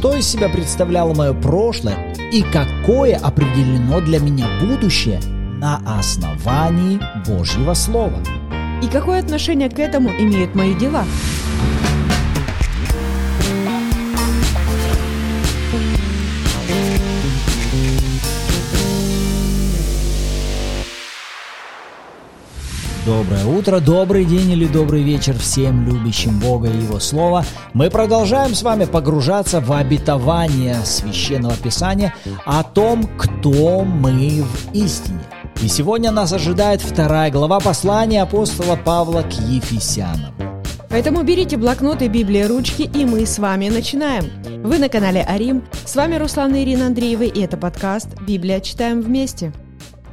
что из себя представляло мое прошлое и какое определено для меня будущее на основании Божьего Слова. И какое отношение к этому имеют мои дела? Доброе утро, добрый день или добрый вечер всем любящим Бога и Его Слово. Мы продолжаем с вами погружаться в обетование Священного Писания о том, кто мы в истине. И сегодня нас ожидает вторая глава послания апостола Павла к Ефесянам. Поэтому берите блокноты, Библии, ручки, и мы с вами начинаем. Вы на канале Арим. С вами Руслан и Ирина Андреевы, и это подкаст «Библия. Читаем вместе».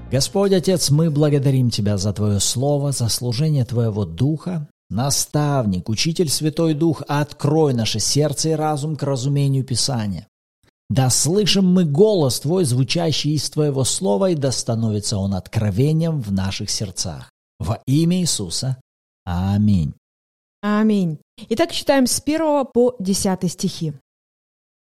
Господь Отец, мы благодарим Тебя за Твое Слово, за служение Твоего Духа. Наставник, Учитель Святой Дух, открой наше сердце и разум к разумению Писания. Да слышим мы голос Твой, звучащий из Твоего Слова, и да становится он откровением в наших сердцах. Во имя Иисуса. Аминь. Аминь. Итак, читаем с 1 по 10 стихи.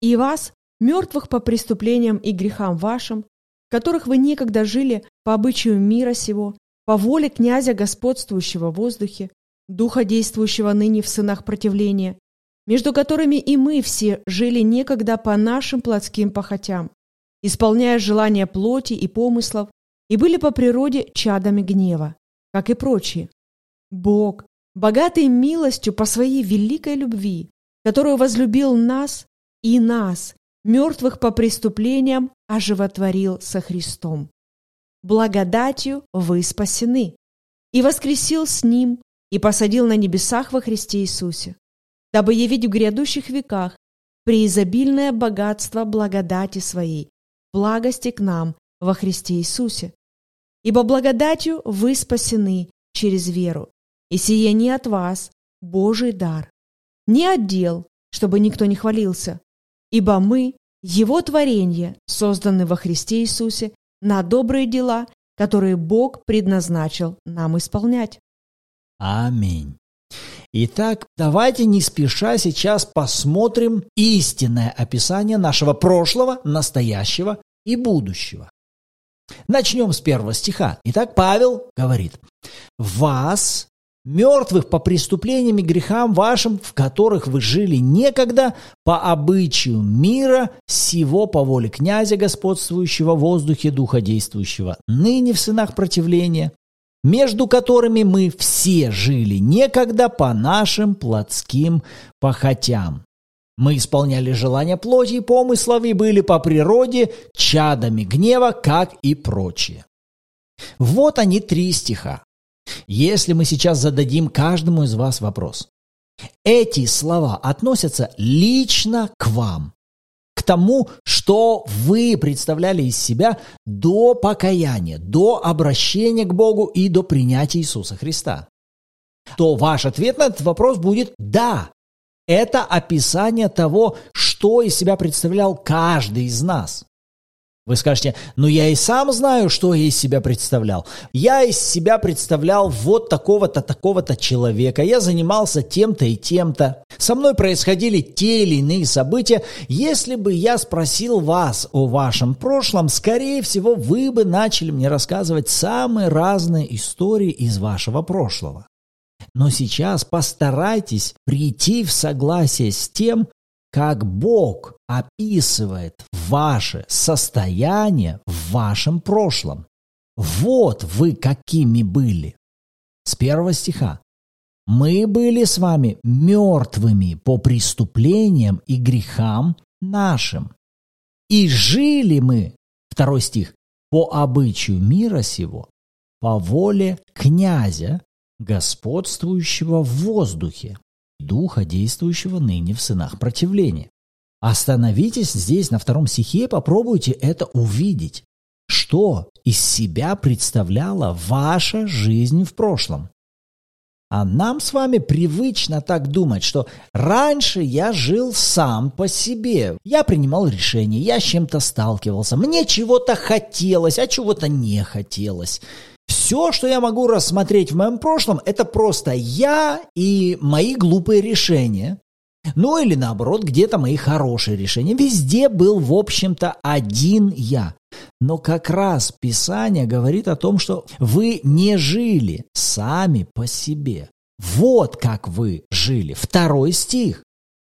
«И вас, мертвых по преступлениям и грехам вашим, которых вы некогда жили по обычаю мира сего, по воле князя, господствующего в воздухе, духа, действующего ныне в сынах противления, между которыми и мы все жили некогда по нашим плотским похотям, исполняя желания плоти и помыслов, и были по природе чадами гнева, как и прочие. Бог, богатый милостью по своей великой любви, которую возлюбил нас и нас, мертвых по преступлениям, оживотворил со Христом. Благодатью вы спасены, и воскресил с Ним, и посадил на небесах во Христе Иисусе, дабы явить в грядущих веках преизобильное богатство благодати Своей, благости к нам во Христе Иисусе. Ибо благодатью вы спасены через веру, и сие не от вас, Божий дар, не отдел, чтобы никто не хвалился, ибо мы его творение, созданы во Христе Иисусе на добрые дела, которые Бог предназначил нам исполнять. Аминь. Итак, давайте не спеша сейчас посмотрим истинное описание нашего прошлого, настоящего и будущего. Начнем с первого стиха. Итак, Павел говорит, «Вас, мертвых по преступлениям и грехам вашим, в которых вы жили некогда, по обычаю мира, сего по воле князя, господствующего в воздухе, духа действующего, ныне в сынах противления, между которыми мы все жили некогда по нашим плотским похотям. Мы исполняли желания плоти и помыслов и были по природе чадами гнева, как и прочие. Вот они три стиха. Если мы сейчас зададим каждому из вас вопрос, эти слова относятся лично к вам, к тому, что вы представляли из себя до покаяния, до обращения к Богу и до принятия Иисуса Христа, то ваш ответ на этот вопрос будет «да». Это описание того, что из себя представлял каждый из нас. Вы скажете, ну я и сам знаю, что я из себя представлял. Я из себя представлял вот такого-то, такого-то человека. Я занимался тем-то и тем-то. Со мной происходили те или иные события. Если бы я спросил вас о вашем прошлом, скорее всего, вы бы начали мне рассказывать самые разные истории из вашего прошлого. Но сейчас постарайтесь прийти в согласие с тем, как Бог описывает ваше состояние в вашем прошлом. Вот вы какими были. С первого стиха. Мы были с вами мертвыми по преступлениям и грехам нашим. И жили мы, второй стих, по обычаю мира сего, по воле князя, господствующего в воздухе, духа, действующего ныне в сынах противления. Остановитесь здесь на втором стихе и попробуйте это увидеть. Что из себя представляла ваша жизнь в прошлом? А нам с вами привычно так думать, что раньше я жил сам по себе. Я принимал решения, я с чем-то сталкивался. Мне чего-то хотелось, а чего-то не хотелось. Все, что я могу рассмотреть в моем прошлом, это просто я и мои глупые решения. Ну или наоборот, где-то мои хорошие решения. Везде был, в общем-то, один я. Но как раз Писание говорит о том, что вы не жили сами по себе. Вот как вы жили. Второй стих.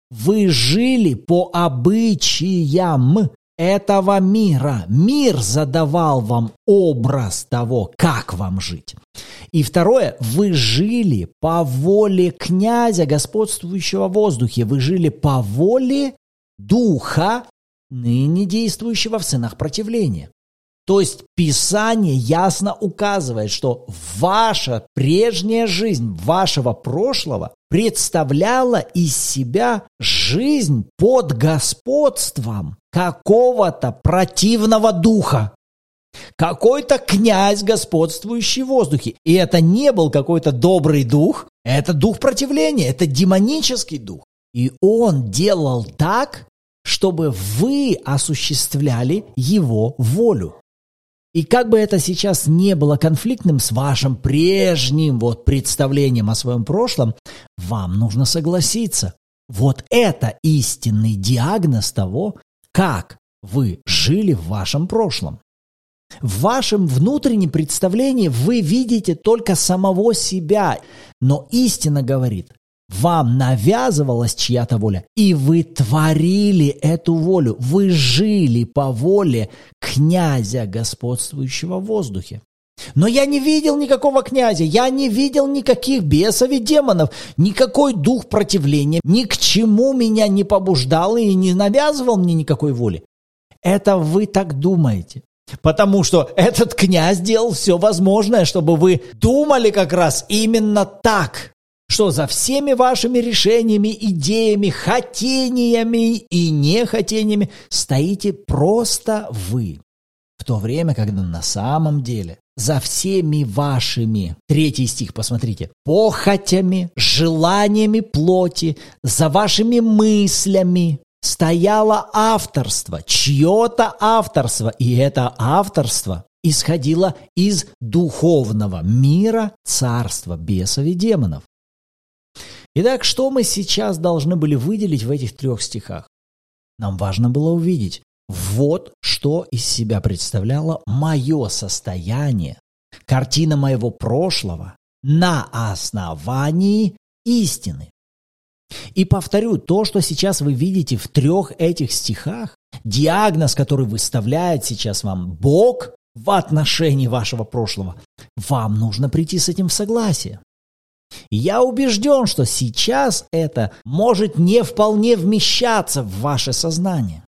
Вы жили по обычаям этого мира. Мир задавал вам образ того, как вам жить. И второе, вы жили по воле князя, господствующего в воздухе. Вы жили по воле духа, ныне действующего в сынах противления. То есть Писание ясно указывает, что ваша прежняя жизнь вашего прошлого представляла из себя жизнь под господством какого-то противного духа. Какой-то князь, господствующий в воздухе. И это не был какой-то добрый дух, это дух противления, это демонический дух. И он делал так, чтобы вы осуществляли его волю. И как бы это сейчас не было конфликтным с вашим прежним вот представлением о своем прошлом, вам нужно согласиться. Вот это истинный диагноз того, как вы жили в вашем прошлом. В вашем внутреннем представлении вы видите только самого себя, но истина говорит, вам навязывалась чья-то воля, и вы творили эту волю, вы жили по воле князя, господствующего в воздухе. Но я не видел никакого князя, я не видел никаких бесов и демонов, никакой дух противления, ни к чему меня не побуждал и не навязывал мне никакой воли. Это вы так думаете. Потому что этот князь делал все возможное, чтобы вы думали как раз именно так что за всеми вашими решениями, идеями, хотениями и нехотениями стоите просто вы. В то время, когда на самом деле за всеми вашими, третий стих, посмотрите, похотями, желаниями плоти, за вашими мыслями стояло авторство, чье-то авторство, и это авторство исходило из духовного мира царства бесов и демонов. Итак, что мы сейчас должны были выделить в этих трех стихах? Нам важно было увидеть, вот что из себя представляло мое состояние, картина моего прошлого на основании истины. И повторю, то, что сейчас вы видите в трех этих стихах, диагноз, который выставляет сейчас вам Бог в отношении вашего прошлого, вам нужно прийти с этим в согласие. Я убежден, что сейчас это может не вполне вмещаться в ваше сознание.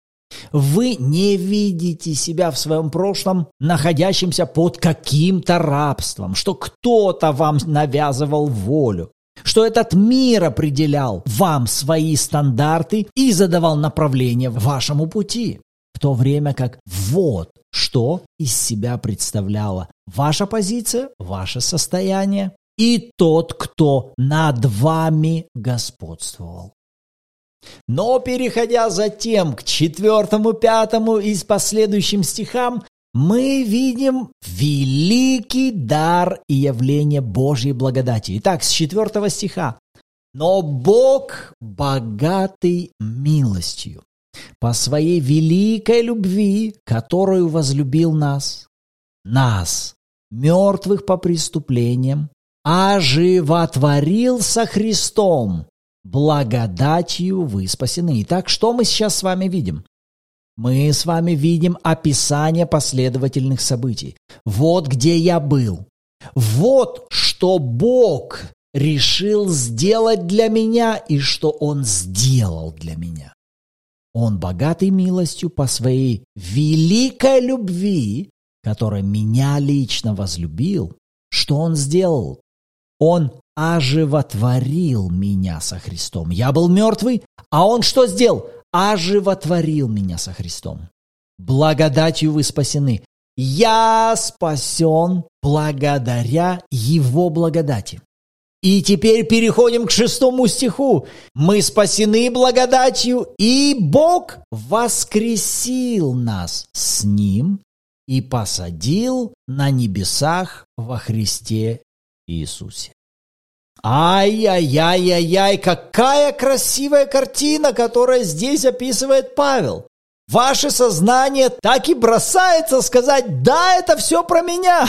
Вы не видите себя в своем прошлом находящимся под каким-то рабством, что кто-то вам навязывал волю, что этот мир определял вам свои стандарты и задавал направление вашему пути, в то время как вот что из себя представляла ваша позиция, ваше состояние и тот, кто над вами господствовал. Но переходя затем к четвертому, пятому и с последующим стихам, мы видим великий дар и явление Божьей благодати. Итак, с четвертого стиха. «Но Бог богатый милостью, по своей великой любви, которую возлюбил нас, нас, мертвых по преступлениям, оживотворил со Христом, благодатью вы спасены. Итак, что мы сейчас с вами видим? Мы с вами видим описание последовательных событий. Вот где я был. Вот что Бог решил сделать для меня и что Он сделал для меня. Он богатый милостью по своей великой любви, которая меня лично возлюбил. Что Он сделал? Он оживотворил меня со Христом. Я был мертвый, а Он что сделал? Оживотворил меня со Христом. Благодатью вы спасены. Я спасен благодаря Его благодати. И теперь переходим к шестому стиху. Мы спасены благодатью, и Бог воскресил нас с Ним и посадил на небесах во Христе Иисусе. Ай-яй-яй-яй-яй, какая красивая картина, которая здесь описывает Павел. Ваше сознание так и бросается сказать «Да, это все про меня!»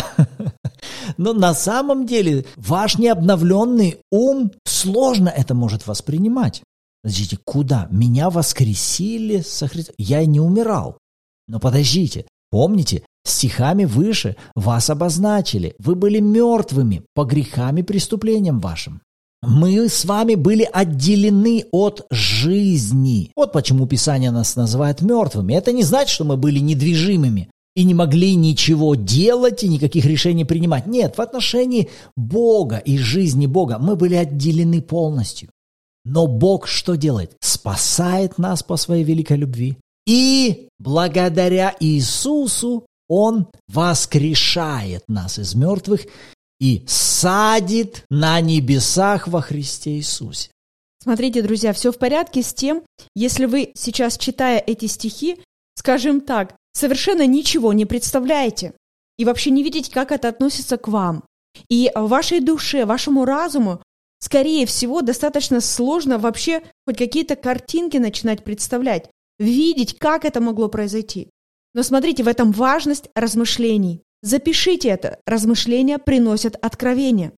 Но на самом деле ваш необновленный ум сложно это может воспринимать. Подождите, куда? Меня воскресили со Христом. Я не умирал. Но подождите, помните, стихами выше вас обозначили. Вы были мертвыми по грехам и преступлениям вашим. Мы с вами были отделены от жизни. Вот почему Писание нас называет мертвыми. Это не значит, что мы были недвижимыми и не могли ничего делать и никаких решений принимать. Нет, в отношении Бога и жизни Бога мы были отделены полностью. Но Бог что делает? Спасает нас по своей великой любви. И благодаря Иисусу Он воскрешает нас из мертвых и садит на небесах во Христе Иисусе. Смотрите, друзья, все в порядке с тем, если вы сейчас, читая эти стихи, скажем так, совершенно ничего не представляете и вообще не видите, как это относится к вам. И вашей душе, вашему разуму, скорее всего, достаточно сложно вообще хоть какие-то картинки начинать представлять, видеть, как это могло произойти. Но смотрите, в этом важность размышлений. Запишите это. Размышления приносят откровение.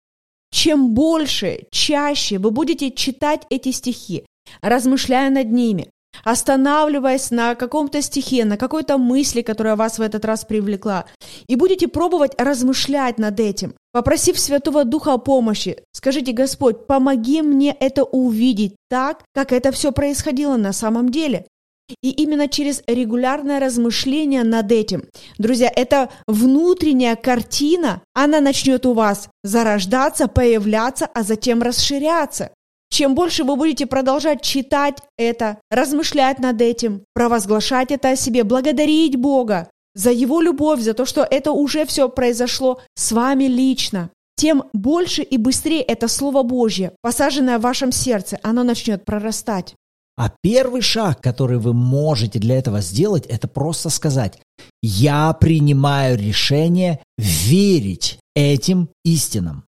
Чем больше, чаще вы будете читать эти стихи, размышляя над ними, останавливаясь на каком-то стихе, на какой-то мысли, которая вас в этот раз привлекла, и будете пробовать размышлять над этим, попросив Святого Духа о помощи. Скажите, Господь, помоги мне это увидеть так, как это все происходило на самом деле. И именно через регулярное размышление над этим, друзья, эта внутренняя картина, она начнет у вас зарождаться, появляться, а затем расширяться. Чем больше вы будете продолжать читать это, размышлять над этим, провозглашать это о себе, благодарить Бога за Его любовь, за то, что это уже все произошло с вами лично, тем больше и быстрее это Слово Божье, посаженное в вашем сердце, оно начнет прорастать. А первый шаг, который вы можете для этого сделать, это просто сказать, я принимаю решение верить этим истинам.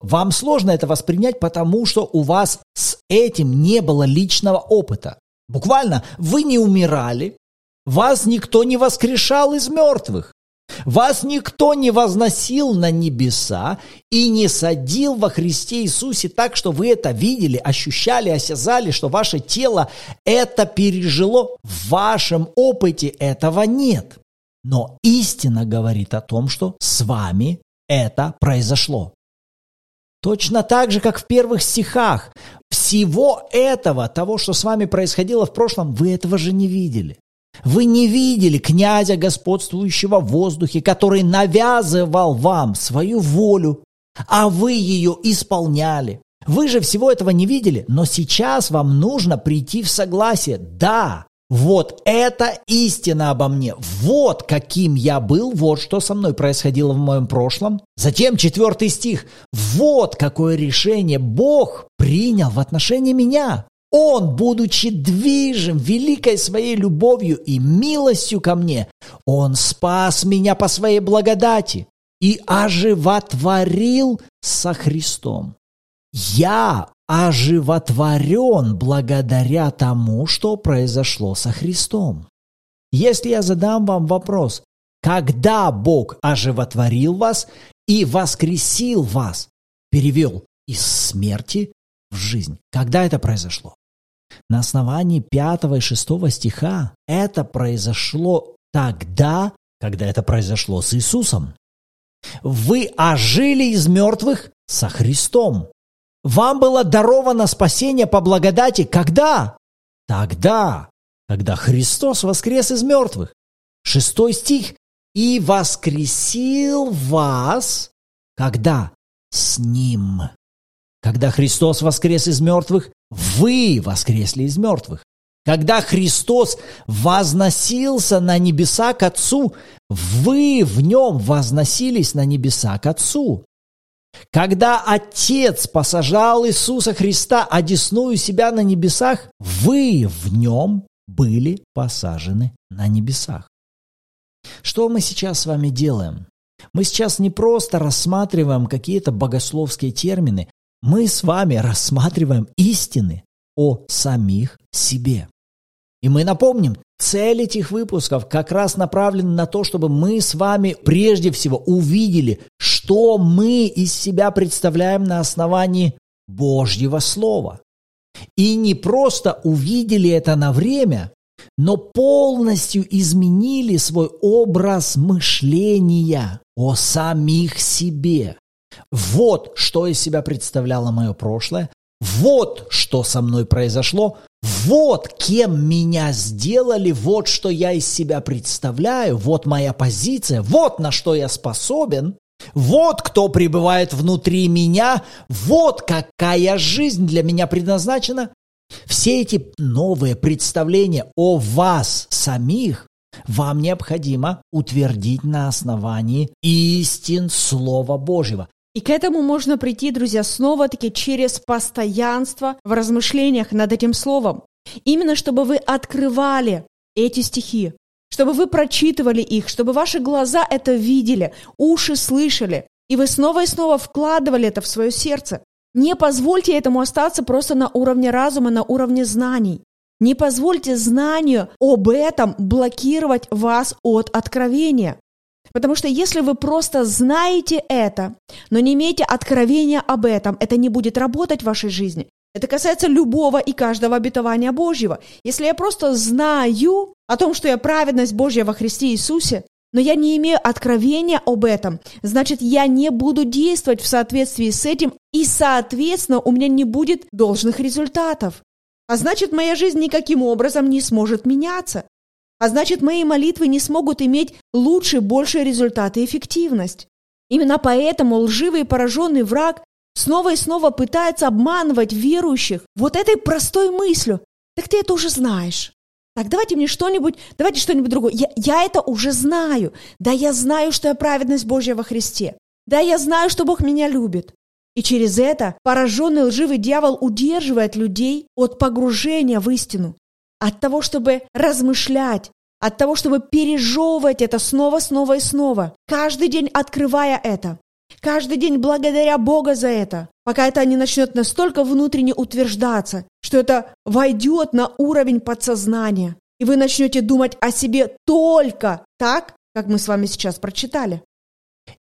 Вам сложно это воспринять, потому что у вас с этим не было личного опыта. Буквально, вы не умирали, вас никто не воскрешал из мертвых. Вас никто не возносил на небеса и не садил во Христе Иисусе так, что вы это видели, ощущали, осязали, что ваше тело это пережило. В вашем опыте этого нет. Но истина говорит о том, что с вами это произошло. Точно так же, как в первых стихах. Всего этого, того, что с вами происходило в прошлом, вы этого же не видели. Вы не видели князя, господствующего в воздухе, который навязывал вам свою волю, а вы ее исполняли. Вы же всего этого не видели, но сейчас вам нужно прийти в согласие. Да, вот это истина обо мне. Вот каким я был, вот что со мной происходило в моем прошлом. Затем четвертый стих. Вот какое решение Бог принял в отношении меня. Он, будучи движим великой своей любовью и милостью ко мне, Он спас меня по своей благодати и оживотворил со Христом. Я оживотворен благодаря тому, что произошло со Христом. Если я задам вам вопрос, когда Бог оживотворил вас и воскресил вас, перевел из смерти в жизнь, когда это произошло? На основании 5 и 6 стиха это произошло тогда, когда это произошло с Иисусом. Вы ожили из мертвых со Христом. Вам было даровано спасение по благодати когда? Тогда, когда Христос воскрес из мертвых. Шестой стих. «И воскресил вас, когда? С Ним». Когда Христос воскрес из мертвых, вы воскресли из мертвых. Когда Христос возносился на небеса к Отцу, вы в нем возносились на небеса к Отцу. Когда Отец посажал Иисуса Христа, одесную себя на небесах, вы в нем были посажены на небесах. Что мы сейчас с вами делаем? Мы сейчас не просто рассматриваем какие-то богословские термины, мы с вами рассматриваем истины о самих себе. И мы напомним, цель этих выпусков как раз направлена на то, чтобы мы с вами прежде всего увидели, что мы из себя представляем на основании Божьего Слова. И не просто увидели это на время, но полностью изменили свой образ мышления о самих себе. Вот что из себя представляло мое прошлое, вот что со мной произошло, вот кем меня сделали, вот что я из себя представляю, вот моя позиция, вот на что я способен, вот кто пребывает внутри меня, вот какая жизнь для меня предназначена. Все эти новые представления о вас самих вам необходимо утвердить на основании истин Слова Божьего. И к этому можно прийти, друзья, снова-таки через постоянство в размышлениях над этим словом. Именно чтобы вы открывали эти стихи, чтобы вы прочитывали их, чтобы ваши глаза это видели, уши слышали, и вы снова и снова вкладывали это в свое сердце. Не позвольте этому остаться просто на уровне разума, на уровне знаний. Не позвольте знанию об этом блокировать вас от откровения. Потому что если вы просто знаете это, но не имеете откровения об этом, это не будет работать в вашей жизни. Это касается любого и каждого обетования Божьего. Если я просто знаю о том, что я праведность Божья во Христе Иисусе, но я не имею откровения об этом, значит, я не буду действовать в соответствии с этим, и, соответственно, у меня не будет должных результатов. А значит, моя жизнь никаким образом не сможет меняться. А значит, мои молитвы не смогут иметь лучше, большие результаты и эффективность. Именно поэтому лживый и пораженный враг снова и снова пытается обманывать верующих вот этой простой мыслью. Так ты это уже знаешь. Так, давайте мне что-нибудь, давайте что-нибудь другое. Я, я это уже знаю. Да, я знаю, что я праведность Божья во Христе. Да, я знаю, что Бог меня любит. И через это пораженный лживый дьявол удерживает людей от погружения в истину от того, чтобы размышлять, от того, чтобы пережевывать это снова, снова и снова, каждый день открывая это, каждый день благодаря Бога за это, пока это не начнет настолько внутренне утверждаться, что это войдет на уровень подсознания, и вы начнете думать о себе только так, как мы с вами сейчас прочитали.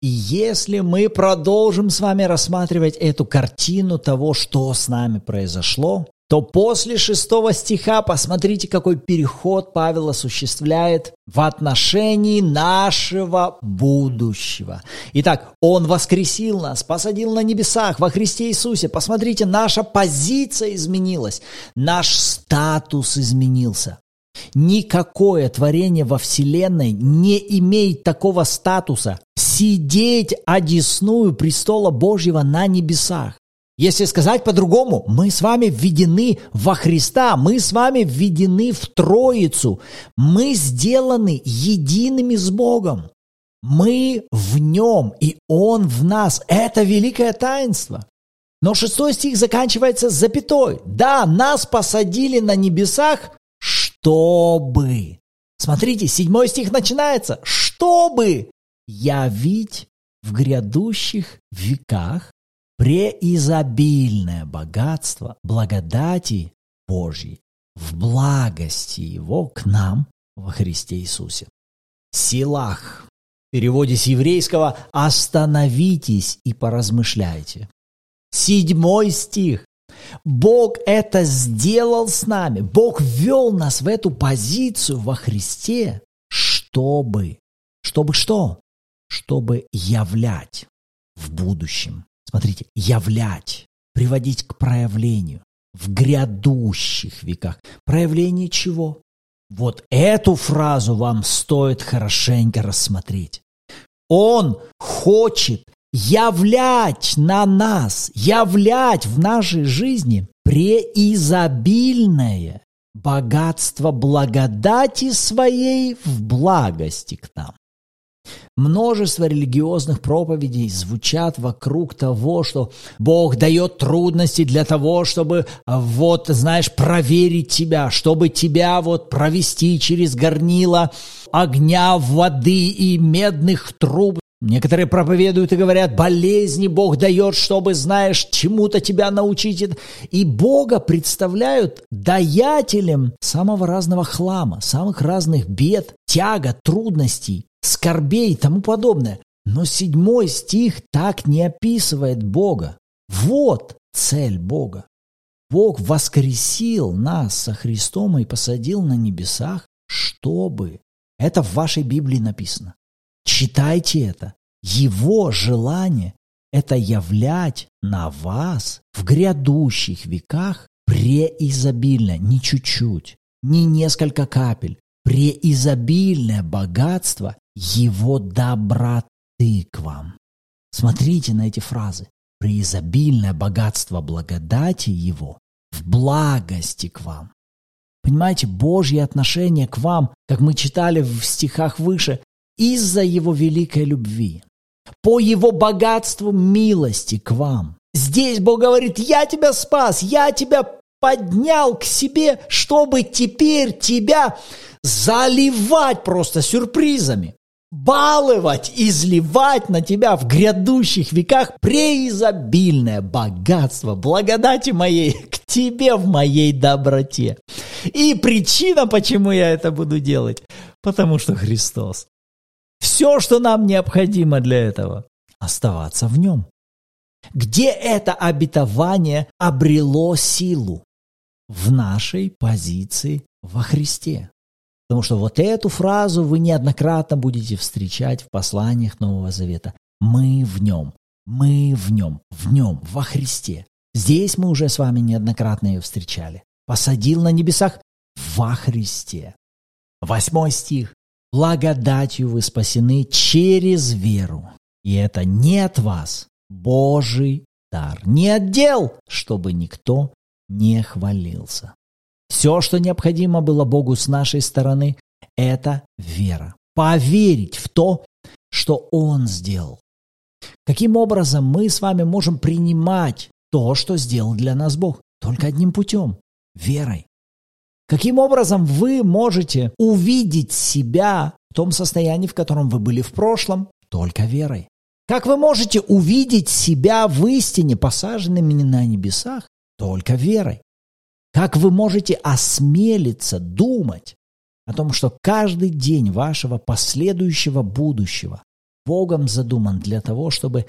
И если мы продолжим с вами рассматривать эту картину того, что с нами произошло, то после шестого стиха посмотрите, какой переход Павел осуществляет в отношении нашего будущего. Итак, Он воскресил нас, посадил на небесах во Христе Иисусе. Посмотрите, наша позиция изменилась, наш статус изменился. Никакое творение во Вселенной не имеет такого статуса сидеть одесную престола Божьего на небесах. Если сказать по-другому, мы с вами введены во Христа, мы с вами введены в Троицу, мы сделаны едиными с Богом. Мы в Нем, и Он в нас. Это великое таинство. Но шестой стих заканчивается запятой. Да, нас посадили на небесах, чтобы. Смотрите, седьмой стих начинается. Чтобы явить в грядущих веках преизобильное богатство благодати Божьей в благости Его к нам во Христе Иисусе. Силах. В переводе с еврейского «остановитесь и поразмышляйте». Седьмой стих. Бог это сделал с нами. Бог ввел нас в эту позицию во Христе, чтобы, чтобы что? Чтобы являть в будущем Смотрите, являть, приводить к проявлению в грядущих веках. Проявление чего? Вот эту фразу вам стоит хорошенько рассмотреть. Он хочет являть на нас, являть в нашей жизни преизобильное богатство благодати своей в благости к нам. Множество религиозных проповедей звучат вокруг того, что Бог дает трудности для того, чтобы, а, вот, знаешь, проверить тебя, чтобы тебя вот провести через горнило огня, воды и медных труб, Некоторые проповедуют и говорят, болезни Бог дает, чтобы, знаешь, чему-то тебя научить. И Бога представляют даятелем самого разного хлама, самых разных бед, тяга, трудностей, скорбей и тому подобное. Но седьмой стих так не описывает Бога. Вот цель Бога. Бог воскресил нас со Христом и посадил на небесах, чтобы... Это в вашей Библии написано. Читайте это. Его желание – это являть на вас в грядущих веках преизобильно, не чуть-чуть, не несколько капель, преизобильное богатство Его доброты к вам. Смотрите на эти фразы. Преизобильное богатство благодати Его в благости к вам. Понимаете, Божье отношение к вам, как мы читали в стихах выше, из-за Его великой любви, по Его богатству милости к вам. Здесь Бог говорит, я тебя спас, я тебя поднял к себе, чтобы теперь тебя заливать просто сюрпризами, баловать, изливать на тебя в грядущих веках преизобильное богатство благодати моей к тебе в моей доброте. И причина, почему я это буду делать, потому что Христос. Все, что нам необходимо для этого, оставаться в нем. Где это обетование обрело силу? В нашей позиции во Христе. Потому что вот эту фразу вы неоднократно будете встречать в посланиях Нового Завета. Мы в нем, мы в нем, в нем, во Христе. Здесь мы уже с вами неоднократно ее встречали. Посадил на небесах во Христе. Восьмой стих. Благодатью вы спасены через веру. И это не от вас, Божий дар. Не отдел, чтобы никто не хвалился. Все, что необходимо было Богу с нашей стороны, это вера. Поверить в то, что Он сделал. Каким образом мы с вами можем принимать то, что сделал для нас Бог? Только одним путем – верой. Каким образом вы можете увидеть себя в том состоянии, в котором вы были в прошлом? Только верой. Как вы можете увидеть себя в истине, посаженными на небесах? Только верой. Как вы можете осмелиться думать о том, что каждый день вашего последующего будущего Богом задуман для того, чтобы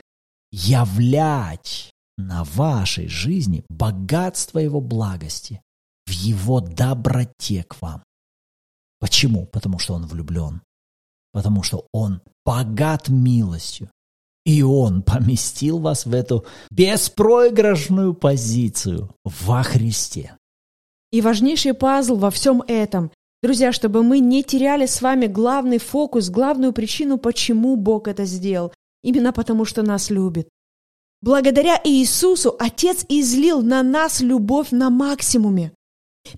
являть на вашей жизни богатство Его благости в Его доброте к вам. Почему? Потому что Он влюблен. Потому что Он богат милостью. И Он поместил вас в эту беспроигрышную позицию во Христе. И важнейший пазл во всем этом, друзья, чтобы мы не теряли с вами главный фокус, главную причину, почему Бог это сделал. Именно потому, что нас любит. Благодаря Иисусу Отец излил на нас любовь на максимуме.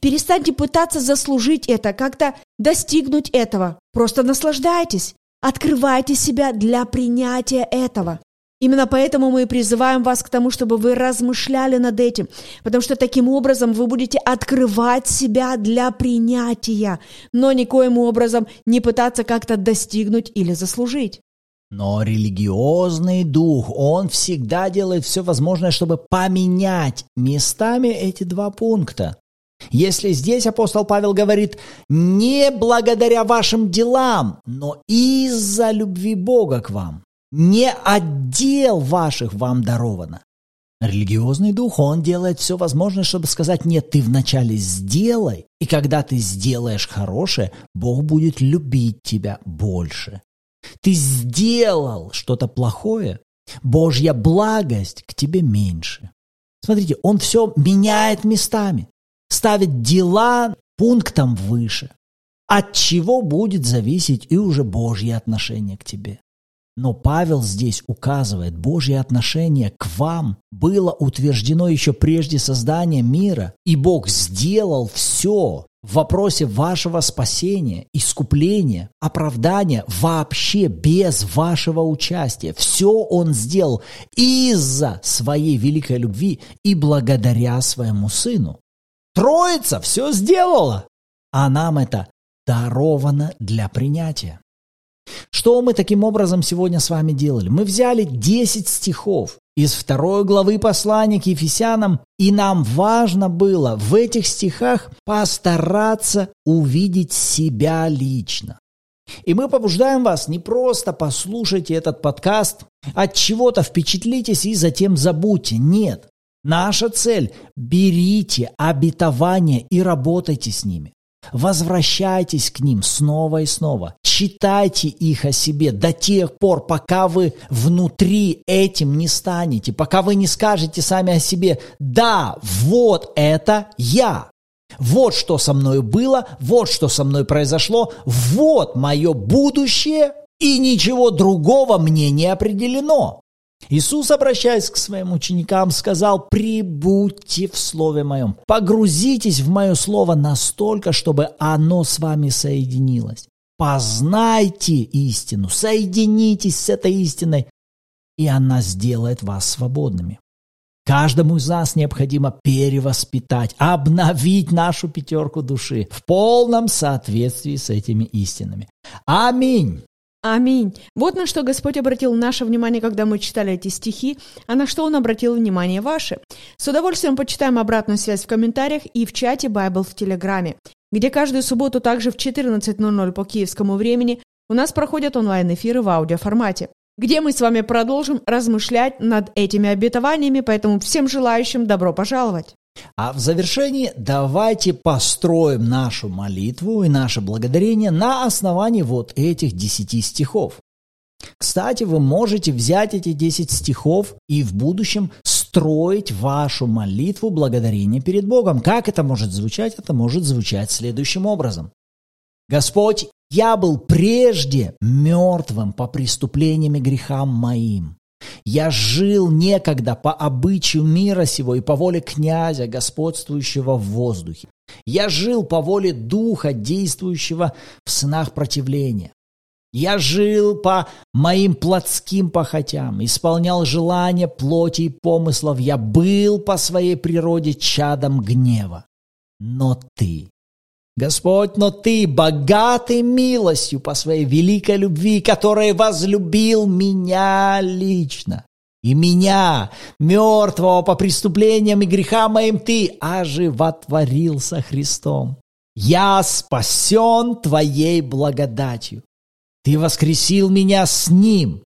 Перестаньте пытаться заслужить это, как-то достигнуть этого. Просто наслаждайтесь. Открывайте себя для принятия этого. Именно поэтому мы призываем вас к тому, чтобы вы размышляли над этим, потому что таким образом вы будете открывать себя для принятия, но никоим образом не пытаться как-то достигнуть или заслужить. Но религиозный дух, он всегда делает все возможное, чтобы поменять местами эти два пункта. Если здесь апостол Павел говорит «не благодаря вашим делам, но из-за любви Бога к вам», не отдел ваших вам даровано. Религиозный дух, он делает все возможное, чтобы сказать, нет, ты вначале сделай, и когда ты сделаешь хорошее, Бог будет любить тебя больше. Ты сделал что-то плохое, Божья благость к тебе меньше. Смотрите, он все меняет местами, ставит дела пунктом выше, от чего будет зависеть и уже Божье отношение к тебе. Но Павел здесь указывает, Божье отношение к вам было утверждено еще прежде создания мира, и Бог сделал все в вопросе вашего спасения, искупления, оправдания вообще без вашего участия. Все Он сделал из-за своей великой любви и благодаря своему Сыну. Троица все сделала, а нам это даровано для принятия. Что мы таким образом сегодня с вами делали? Мы взяли 10 стихов из второй главы послания к Ефесянам, и нам важно было в этих стихах постараться увидеть себя лично. И мы побуждаем вас не просто послушайте этот подкаст, от чего-то впечатлитесь и затем забудьте. Нет. Наша цель – берите обетования и работайте с ними. Возвращайтесь к ним снова и снова. Читайте их о себе до тех пор, пока вы внутри этим не станете, пока вы не скажете сами о себе «Да, вот это я». Вот что со мной было, вот что со мной произошло, вот мое будущее, и ничего другого мне не определено. Иисус, обращаясь к своим ученикам, сказал, «Прибудьте в Слове Моем, погрузитесь в Мое Слово настолько, чтобы оно с вами соединилось. Познайте истину, соединитесь с этой истиной, и она сделает вас свободными. Каждому из нас необходимо перевоспитать, обновить нашу пятерку души в полном соответствии с этими истинами. Аминь. Аминь. Вот на что Господь обратил наше внимание, когда мы читали эти стихи, а на что Он обратил внимание ваше. С удовольствием почитаем обратную связь в комментариях и в чате Bible в Телеграме, где каждую субботу также в 14.00 по киевскому времени у нас проходят онлайн-эфиры в аудиоформате где мы с вами продолжим размышлять над этими обетованиями, поэтому всем желающим добро пожаловать. А в завершении давайте построим нашу молитву и наше благодарение на основании вот этих десяти стихов. Кстати, вы можете взять эти десять стихов и в будущем строить вашу молитву благодарения перед Богом. Как это может звучать? Это может звучать следующим образом. Господь, я был прежде мертвым по преступлениям и грехам моим. Я жил некогда по обычаю мира сего и по воле князя, господствующего в воздухе. Я жил по воле духа, действующего в сынах противления. Я жил по моим плотским похотям, исполнял желания плоти и помыслов. Я был по своей природе чадом гнева. Но ты, Господь, но Ты богатый милостью по своей великой любви, который возлюбил меня лично. И меня, мертвого по преступлениям и грехам моим, Ты оживотворился Христом. Я спасен Твоей благодатью. Ты воскресил меня с Ним.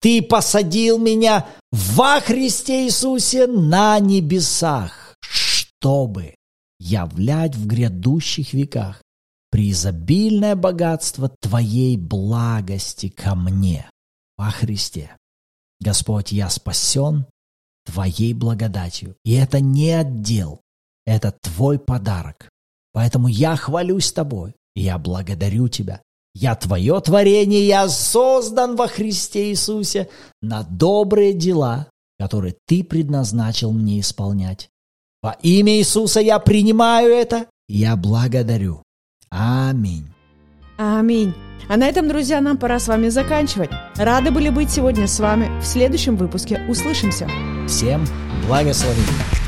Ты посадил меня во Христе Иисусе на небесах, чтобы являть в грядущих веках преизобильное богатство Твоей благости ко мне во Христе. Господь, я спасен Твоей благодатью. И это не отдел, это Твой подарок. Поэтому я хвалюсь Тобой, я благодарю Тебя. Я Твое творение, я создан во Христе Иисусе на добрые дела, которые Ты предназначил мне исполнять. Во имя Иисуса я принимаю это, я благодарю. Аминь. Аминь. А на этом, друзья, нам пора с вами заканчивать. Рады были быть сегодня с вами. В следующем выпуске услышимся. Всем благословений.